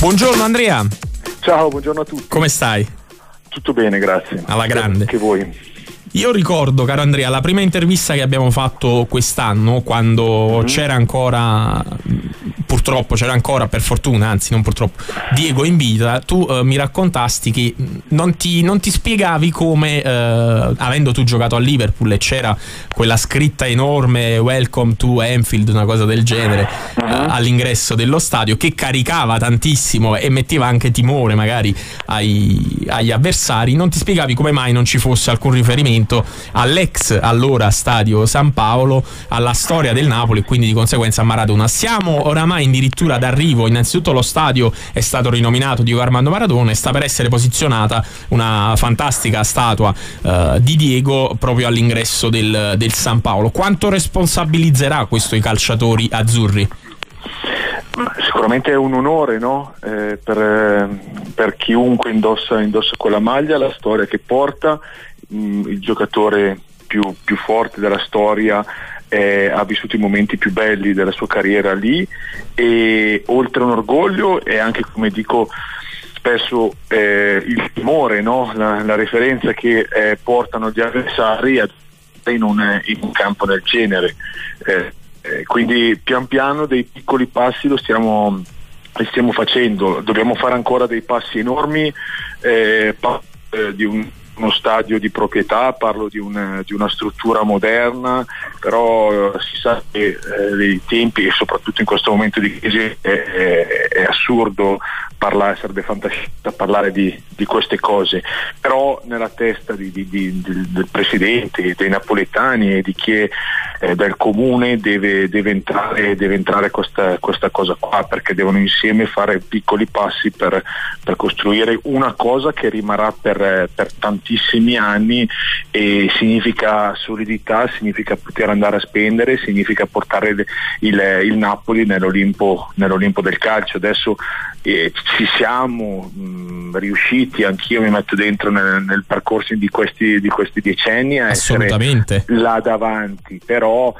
Buongiorno Andrea. Ciao, buongiorno a tutti. Come stai? Tutto bene, grazie. Alla grande. Che voi? Io ricordo, caro Andrea, la prima intervista che abbiamo fatto quest'anno, quando mm. c'era ancora purtroppo c'era ancora, per fortuna, anzi non purtroppo, Diego in vita, tu eh, mi raccontasti che non ti, non ti spiegavi come, eh, avendo tu giocato a Liverpool e c'era quella scritta enorme Welcome to Anfield, una cosa del genere, eh, all'ingresso dello stadio, che caricava tantissimo e metteva anche timore magari ai, agli avversari, non ti spiegavi come mai non ci fosse alcun riferimento all'ex allora stadio San Paolo, alla storia del Napoli e quindi di conseguenza a Maradona. Siamo oramai addirittura d'arrivo. Innanzitutto lo stadio è stato rinominato Diego Armando Maradona e sta per essere posizionata una fantastica statua uh, di Diego proprio all'ingresso del, del San Paolo. Quanto responsabilizzerà questo i calciatori azzurri? Sicuramente è un onore no? eh, per, per, chiunque indossa, indossa, quella maglia, la storia che porta, mh, mm, il giocatore più, più forte della storia eh, ha vissuto i momenti più belli della sua carriera lì e oltre a un orgoglio è anche come dico spesso eh, il timore, no? la, la, referenza che eh, portano gli avversari in un, in un campo del genere. Eh, eh, quindi pian piano dei piccoli passi lo stiamo, li stiamo facendo, dobbiamo fare ancora dei passi enormi eh, di un uno stadio di proprietà, parlo di una, di una struttura moderna, però eh, si sa che eh, i tempi e soprattutto in questo momento di crisi è, è, è assurdo parlare, sarebbe fantascienza parlare di, di, queste cose, però nella testa di, del Presidente, dei napoletani e di chi è eh, del comune deve, deve, entrare, deve entrare questa, questa, cosa qua perché devono insieme fare piccoli passi per, per costruire una cosa che rimarrà per, per tantissimi anni e significa solidità, significa poter andare a spendere, significa portare il, il, il Napoli nell'Olimpo, nell'Olimpo, del calcio. Adesso eh, ci siamo mh, riusciti, anch'io mi metto dentro nel, nel percorso di questi, di questi decenni a essere là davanti, però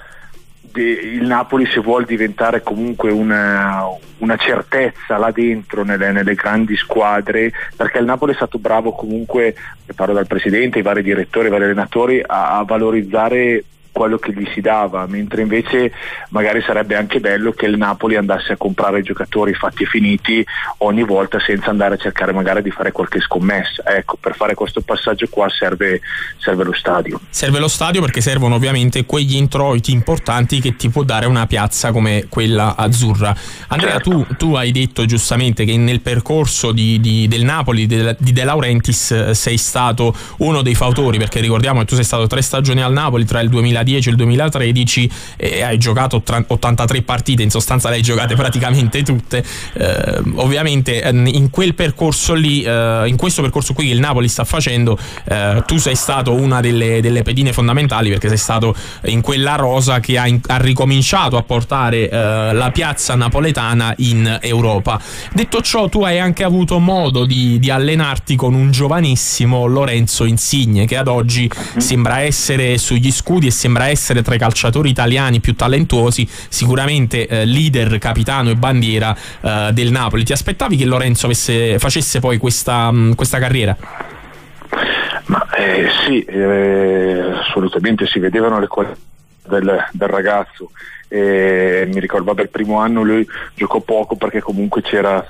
il Napoli se vuole diventare comunque una, una certezza là dentro nelle, nelle, grandi squadre perché il Napoli è stato bravo comunque, parlo dal presidente, i vari direttori, i vari allenatori a, a valorizzare quello che gli si dava, mentre invece magari sarebbe anche bello che il Napoli andasse a comprare giocatori fatti e finiti ogni volta senza andare a cercare magari di fare qualche scommessa. Ecco, per fare questo passaggio qua serve, serve lo stadio. Serve lo stadio perché servono ovviamente quegli introiti importanti che ti può dare una piazza come quella azzurra. Andrea, certo. tu, tu, hai detto giustamente che nel percorso di, di, del Napoli, di, di De Laurentiis, eh, sei stato uno dei fautori, perché ricordiamo che tu sei stato tre stagioni al Napoli tra il 2010 2010 e il 2013 e hai giocato 83 partite, in sostanza le hai giocate praticamente tutte. Eh, ovviamente eh, in quel percorso lì, eh, in questo percorso qui che il Napoli sta facendo, eh, tu sei stato una delle, delle, pedine fondamentali perché sei stato in quella rosa che ha, ha ricominciato a portare eh, la piazza napoletana in Europa. Detto ciò, tu hai anche avuto modo di, di allenarti con un giovanissimo Lorenzo Insigne che ad oggi sembra essere sugli scudi e sembra sembra essere tra i calciatori italiani più talentuosi, sicuramente eh, leader, capitano e bandiera eh, del Napoli. Ti aspettavi che Lorenzo avesse, facesse poi questa, mh, questa carriera? Ma eh, sì, eh, assolutamente si vedevano le qualità del, del ragazzo e mi ricordo vabbè il primo anno lui giocò poco perché comunque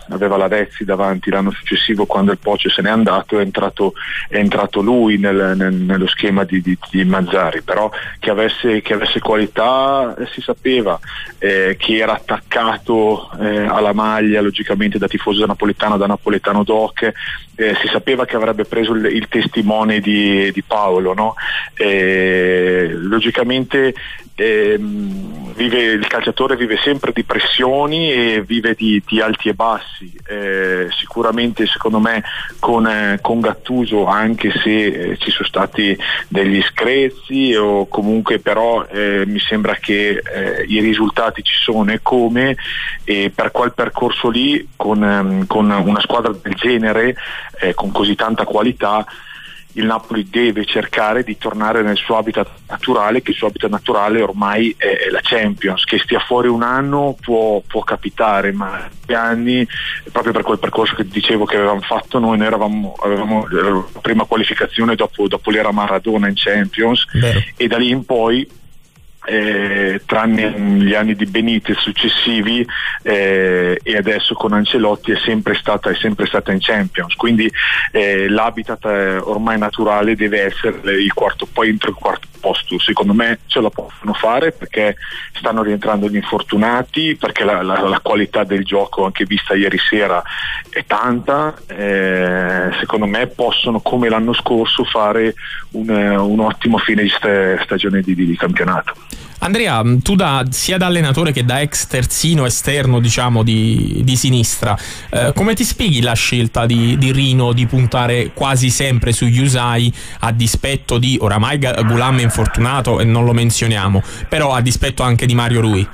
aveva la Vezzi davanti l'anno successivo quando il Poce se n'è andato è entrato, è entrato lui nel, nel, nello schema di, di, di, Mazzari però che avesse, che avesse qualità eh, si sapeva eh, che era attaccato eh, alla maglia logicamente da tifoso napoletano da napoletano doc eh, si sapeva che avrebbe preso il, il testimone di, di Paolo no? logicamente ehm, vive, il calciatore vive sempre di pressioni e vive di, di alti e bassi. Eh, sicuramente secondo me con, eh, con Gattuso anche se eh, ci sono stati degli screzi o comunque però eh, mi sembra che eh, i risultati ci sono e come e per quel percorso lì con, ehm, con una squadra del genere eh, con così tanta qualità il Napoli deve cercare di tornare nel suo habitat naturale, che il suo habitat naturale ormai è, è la Champions, che stia fuori un anno può, può capitare, ma anni, proprio per quel percorso che dicevo che avevamo fatto noi, noi eravamo, avevamo la prima qualificazione dopo, dopo l'era Maradona in Champions Vero. e da lì in poi eh, tranne gli anni di Benitez successivi eh, e adesso con Ancelotti è sempre stata, è sempre stata in Champions. Quindi eh, l'habitat eh, ormai naturale deve essere il quarto poi entro il quarto posto secondo me ce la possono fare perché stanno rientrando gli infortunati perché la, la, la qualità del gioco anche vista ieri sera è tanta eh, secondo me possono come l'anno scorso fare un, un ottimo fine di stagione di, di campionato Andrea, tu da, sia da allenatore che da ex terzino esterno diciamo, di, di sinistra, eh, come ti spieghi la scelta di, di, Rino di puntare quasi sempre sugli Usai a dispetto di, oramai Gulam è infortunato e non lo menzioniamo, però a dispetto anche di Mario Rui?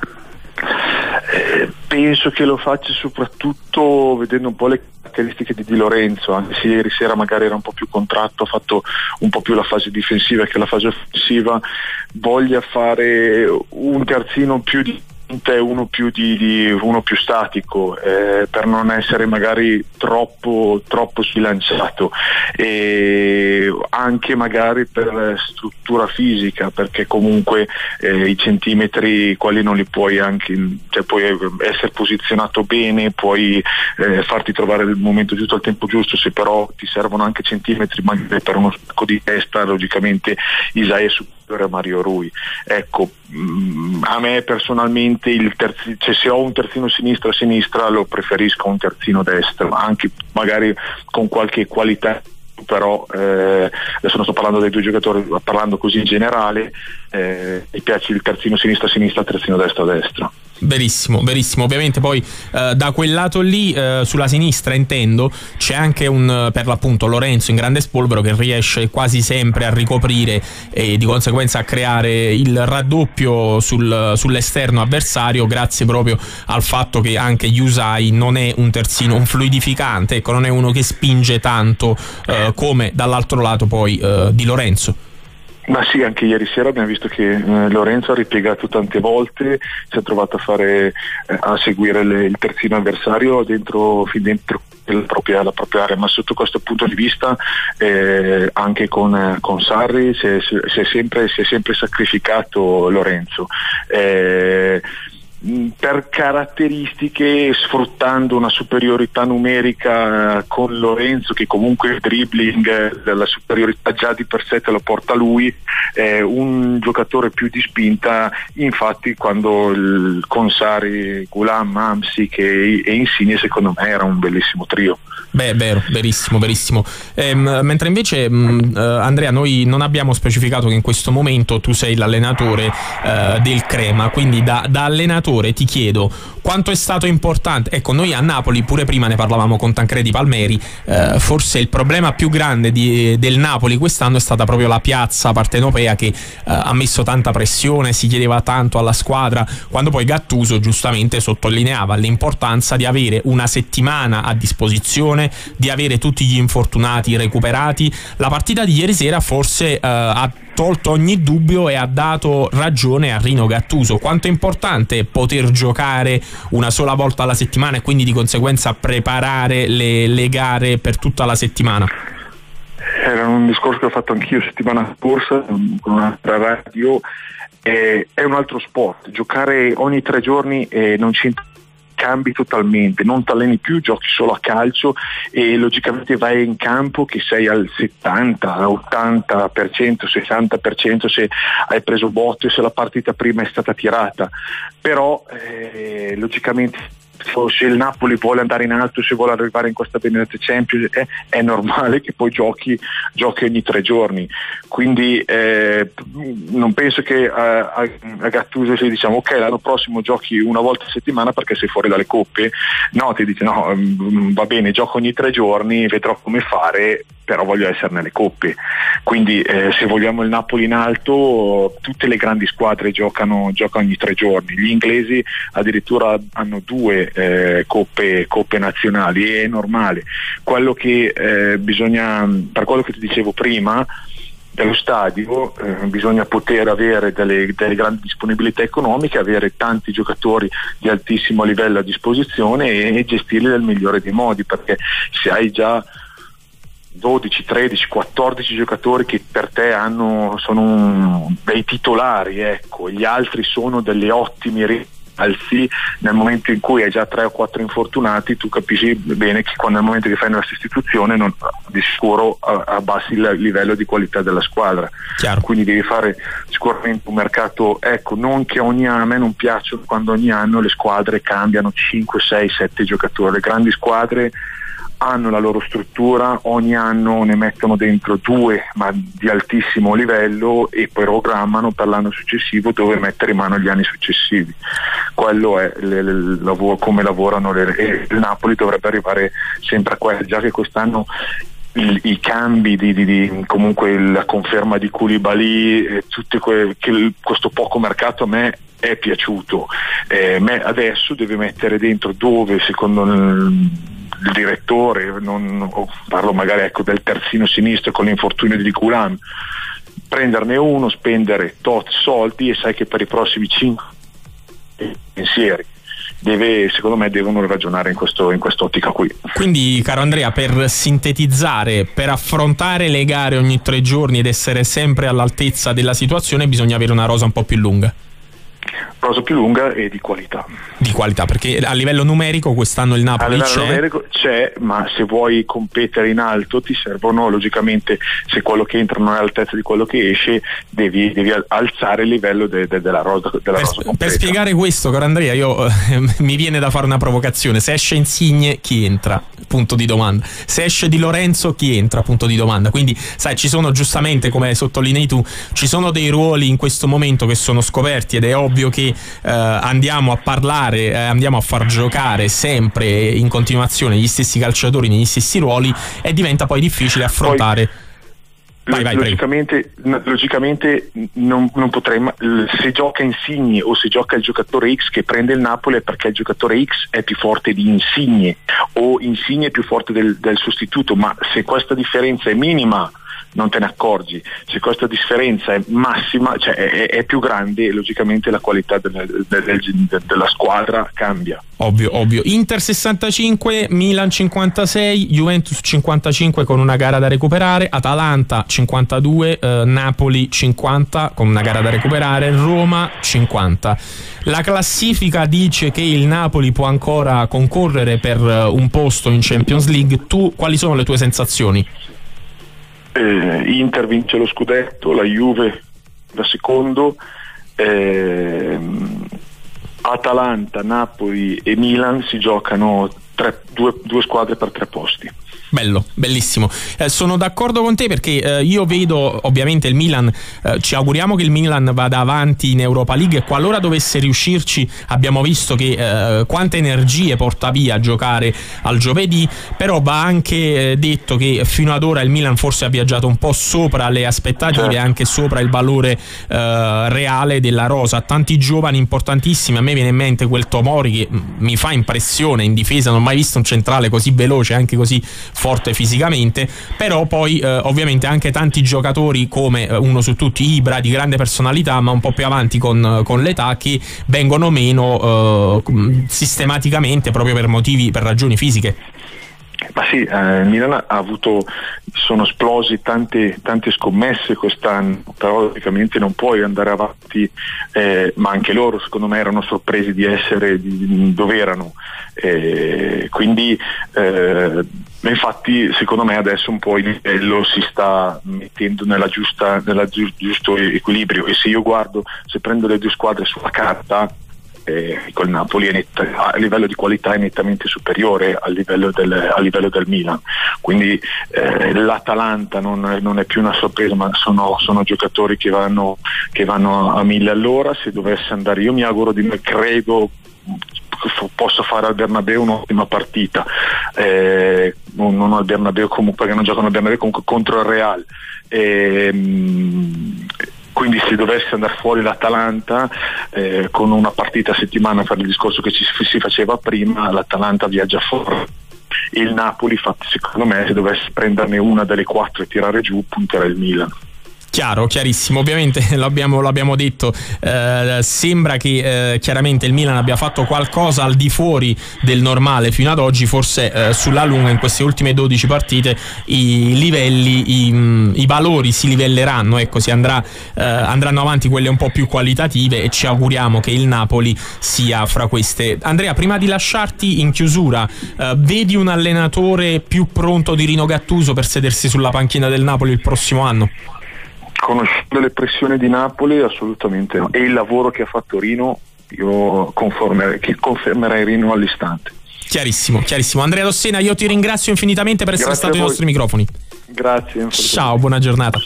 Penso che lo faccia soprattutto vedendo un po' le caratteristiche di Di Lorenzo, anche se ieri sera magari era un po' più contratto, ha fatto un po' più la fase difensiva che la fase offensiva, voglia fare un terzino più di uno più, di, di, uno più statico eh, per non essere magari troppo, troppo sbilanciato. E anche magari per struttura fisica perché comunque eh, i centimetri quali non li puoi anche cioè puoi essere posizionato bene puoi eh, farti trovare il momento giusto al tempo giusto se però ti servono anche centimetri magari per uno spacco di testa logicamente Isaiah è superiore a Mario Rui. Ecco mm, a me personalmente terzi, cioè se ho un terzino sinistro a sinistra lo preferisco a un terzino destro anche magari con qualche qualità però eh, adesso non sto parlando dei due giocatori, parlando così in generale, eh, mi piace il terzino sinistro a sinistra, il terzino destro a destra. Verissimo, verissimo. Ovviamente poi eh, da quel lato lì, eh, sulla sinistra intendo, c'è anche un, per l'appunto Lorenzo in grande spolvero che riesce quasi sempre a ricoprire e di conseguenza a creare il raddoppio sul, sull'esterno avversario grazie proprio al fatto che anche Yusai non è un terzino, un fluidificante, ecco, non è uno che spinge tanto eh, come dall'altro lato poi eh, di Lorenzo. Ma sì, anche ieri sera abbiamo visto che eh, Lorenzo ha ripiegato tante volte, si è trovato a, fare, eh, a seguire le, il terzino avversario dentro, fin dentro la propria, la propria, area, ma sotto questo punto di vista eh, anche con, eh, con Sarri si è, si, è sempre, si è, sempre, sacrificato Lorenzo. Eh, per caratteristiche sfruttando una superiorità numerica eh, con Lorenzo che comunque il dribbling eh, la superiorità già di per sé te lo porta lui eh, un giocatore più di spinta infatti quando il, con Sari, Gulam, Amsi e Insigne secondo me era un bellissimo trio Beh, vero, verissimo, verissimo. Ehm, mentre invece, mh, mm, eh, Andrea, noi non abbiamo specificato che in questo momento tu sei l'allenatore eh, del Crema, quindi da, da, allenatore ti chiedo quanto è stato importante. Ecco, noi a Napoli, pure prima ne parlavamo con Tancredi Palmeri, eh, forse il problema più grande di, del Napoli quest'anno è stata proprio la piazza partenopea che eh, ha messo tanta pressione, si chiedeva tanto alla squadra, quando poi Gattuso giustamente sottolineava l'importanza di avere una settimana a disposizione di avere tutti gli infortunati recuperati. La partita di ieri sera forse eh, ha tolto ogni dubbio e ha dato ragione a Rino Gattuso. Quanto è importante poter giocare una sola volta alla settimana e quindi di conseguenza preparare le, le gare per tutta la settimana? Era un discorso che ho fatto anch'io settimana scorsa con un'altra radio. È un altro sport, giocare ogni tre giorni eh, non c'entra cambi totalmente, non t'alleni più, giochi solo a calcio e logicamente vai in campo che sei al 70, 80%, 60% se hai preso botte, se la partita prima è stata tirata, però eh, logicamente se il Napoli vuole andare in alto, se vuole arrivare in questa benedetta Champions, è, è normale che poi giochi, giochi, ogni tre giorni. Quindi eh, non penso che a, a, a Gattuso si diciamo ok l'anno prossimo giochi una volta a settimana perché sei fuori dalle coppe. No, ti dice no, mm, va bene, gioco ogni tre giorni, vedrò come fare, però voglio essere nelle coppe. Quindi eh, se vogliamo il Napoli in alto, tutte le grandi squadre giocano, giocano ogni tre giorni. Gli inglesi addirittura hanno due eh, coppe, coppe, nazionali, è normale. Quello che eh, bisogna, per quello che ti dicevo prima, dello stadio eh, bisogna poter avere delle, delle, grandi disponibilità economiche, avere tanti giocatori di altissimo livello a disposizione e, e gestirli nel migliore dei modi, perché se hai già 12, 13, 14 giocatori che per te hanno, sono un, dei titolari, ecco, gli altri sono delle ottime alzi nel momento in cui hai già tre o quattro infortunati tu capisci bene che quando nel momento che fai una sostituzione non, di sicuro abbassi il livello di qualità della squadra Chiaro. quindi devi fare sicuramente un mercato ecco non che ogni anno a me non piacciono quando ogni anno le squadre cambiano 5, 6, 7 giocatori le grandi squadre hanno la loro struttura, ogni anno ne mettono dentro due ma di altissimo livello e programmano per l'anno successivo dove mettere in mano gli anni successivi. Quello è le, le, lavoro, come lavorano le, e il Napoli dovrebbe arrivare sempre a quello, già che quest'anno i, i cambi di, di, di, comunque la conferma di Koulibaly e que, che questo poco mercato a me è piaciuto eh, me adesso deve mettere dentro dove secondo il, il direttore, non, parlo magari ecco, del terzino sinistro con l'infortunio di Culan, prenderne uno, spendere tot soldi e sai che per i prossimi 5 pensieri Deve, secondo me devono ragionare in, questo, in quest'ottica qui. Quindi, caro Andrea, per sintetizzare, per affrontare le gare ogni tre giorni ed essere sempre all'altezza della situazione, bisogna avere una rosa un po' più lunga prosa più lunga e di qualità. Di qualità, perché a livello numerico quest'anno il Napoli c'è. numerico c'è, ma se vuoi competere in alto ti servono logicamente, se quello che entra non è all'altezza di quello che esce, devi, devi alzare il livello de, de, della rosa. Della per, rosa per, spiegare questo, caro Andrea, io, eh, mi viene da fare una provocazione. Se esce Insigne, chi entra? Punto di domanda. Se esce Di Lorenzo, chi entra? Punto di domanda. Quindi, sai, ci sono giustamente, come sottolinei tu, ci sono dei ruoli in questo momento che sono scoperti ed è ovvio che eh, andiamo a parlare, eh, andiamo a far giocare sempre in continuazione gli stessi calciatori negli stessi ruoli e diventa poi difficile affrontare. Poi... Vai, vai, logicamente, logicamente non, non, potrei se gioca Insigne o se gioca il giocatore X che prende il Napoli è perché il giocatore X è più forte di Insigne o Insigne è più forte del, del sostituto ma se questa differenza è minima non te ne accorgi. Se questa differenza è massima, cioè è, è più grande, logicamente la qualità del, del, del, della squadra cambia. Ovvio, ovvio. Inter 65, Milan 56, Juventus 55 con una gara da recuperare, Atalanta 52, eh, Napoli 50 con una gara da recuperare, Roma 50. La classifica dice che il Napoli può ancora concorrere per eh, un posto in Champions League. Tu quali sono le tue sensazioni? Eh, Inter vince lo scudetto, la Juve da secondo, eh, Atalanta, Napoli e Milan si giocano tre, due, due squadre per tre posti. Bello, bellissimo. Eh, sono d'accordo con te perché eh, io vedo ovviamente il Milan, eh, ci auguriamo che il Milan vada avanti in Europa League e qualora dovesse riuscirci abbiamo visto che eh, quante energie porta via a giocare al giovedì, però va anche eh, detto che fino ad ora il Milan forse ha viaggiato un po' sopra le aspettative, certo. anche sopra il valore eh, reale della rosa. Tanti giovani importantissimi, a me viene in mente quel Tomori che mi fa impressione in difesa, non mai visto un centrale così veloce, anche così forte fisicamente, però poi eh, ovviamente anche tanti giocatori come eh, uno su tutti Ibra di grande personalità ma un po' più avanti con, con l'età che vengono meno eh, sistematicamente proprio per motivi, per ragioni fisiche. Ma sì, eh, il Milan ha avuto, sono esplosi tante, tante, scommesse quest'anno, però logicamente non puoi andare avanti, eh, ma anche loro secondo me erano sorpresi di essere di, dove erano. Eh, quindi eh, infatti secondo me adesso un po' il livello si sta mettendo giu, giusto equilibrio e se io guardo, se prendo le due squadre sulla carta, eh, col Napoli netta, a livello di qualità è nettamente superiore al livello del, al livello del Milan. Quindi eh, l'Atalanta non, non, è più una sorpresa, ma sono, sono giocatori che vanno, che vanno, a mille all'ora. Se dovesse andare, io mi auguro di me, credo posso fare al Bernabeu un'ottima partita eh, non al Bernabeu comunque perché non giocano al Bernabeu comunque contro il Real eh, quindi se dovesse andare fuori l'Atalanta eh, con una partita a settimana per il discorso che ci, si faceva prima, l'Atalanta viaggia fuori il Napoli, infatti secondo me se dovesse prenderne una delle quattro e tirare giù punterà il Milan. Chiaro, chiarissimo, ovviamente l'abbiamo, l'abbiamo detto, eh, sembra che eh, chiaramente il Milan abbia fatto qualcosa al di fuori del normale fino ad oggi, forse eh, sulla lunga in queste ultime 12 partite i livelli, i, mm, i valori si livelleranno, ecco, si andrà, eh, andranno avanti quelle un po' più qualitative e ci auguriamo che il Napoli sia fra queste. Andrea, prima di lasciarti in chiusura, eh, vedi un allenatore più pronto di Rino Gattuso per sedersi sulla panchina del Napoli il prossimo anno? Conoscendo le pressioni di Napoli assolutamente no. E il lavoro che ha fatto Rino, io confermerei, confermerei Rino all'istante. Chiarissimo, chiarissimo. Andrea Dossena, io ti ringrazio infinitamente per essere Grazie stato ai nostri microfoni. Grazie. Ciao, buona giornata.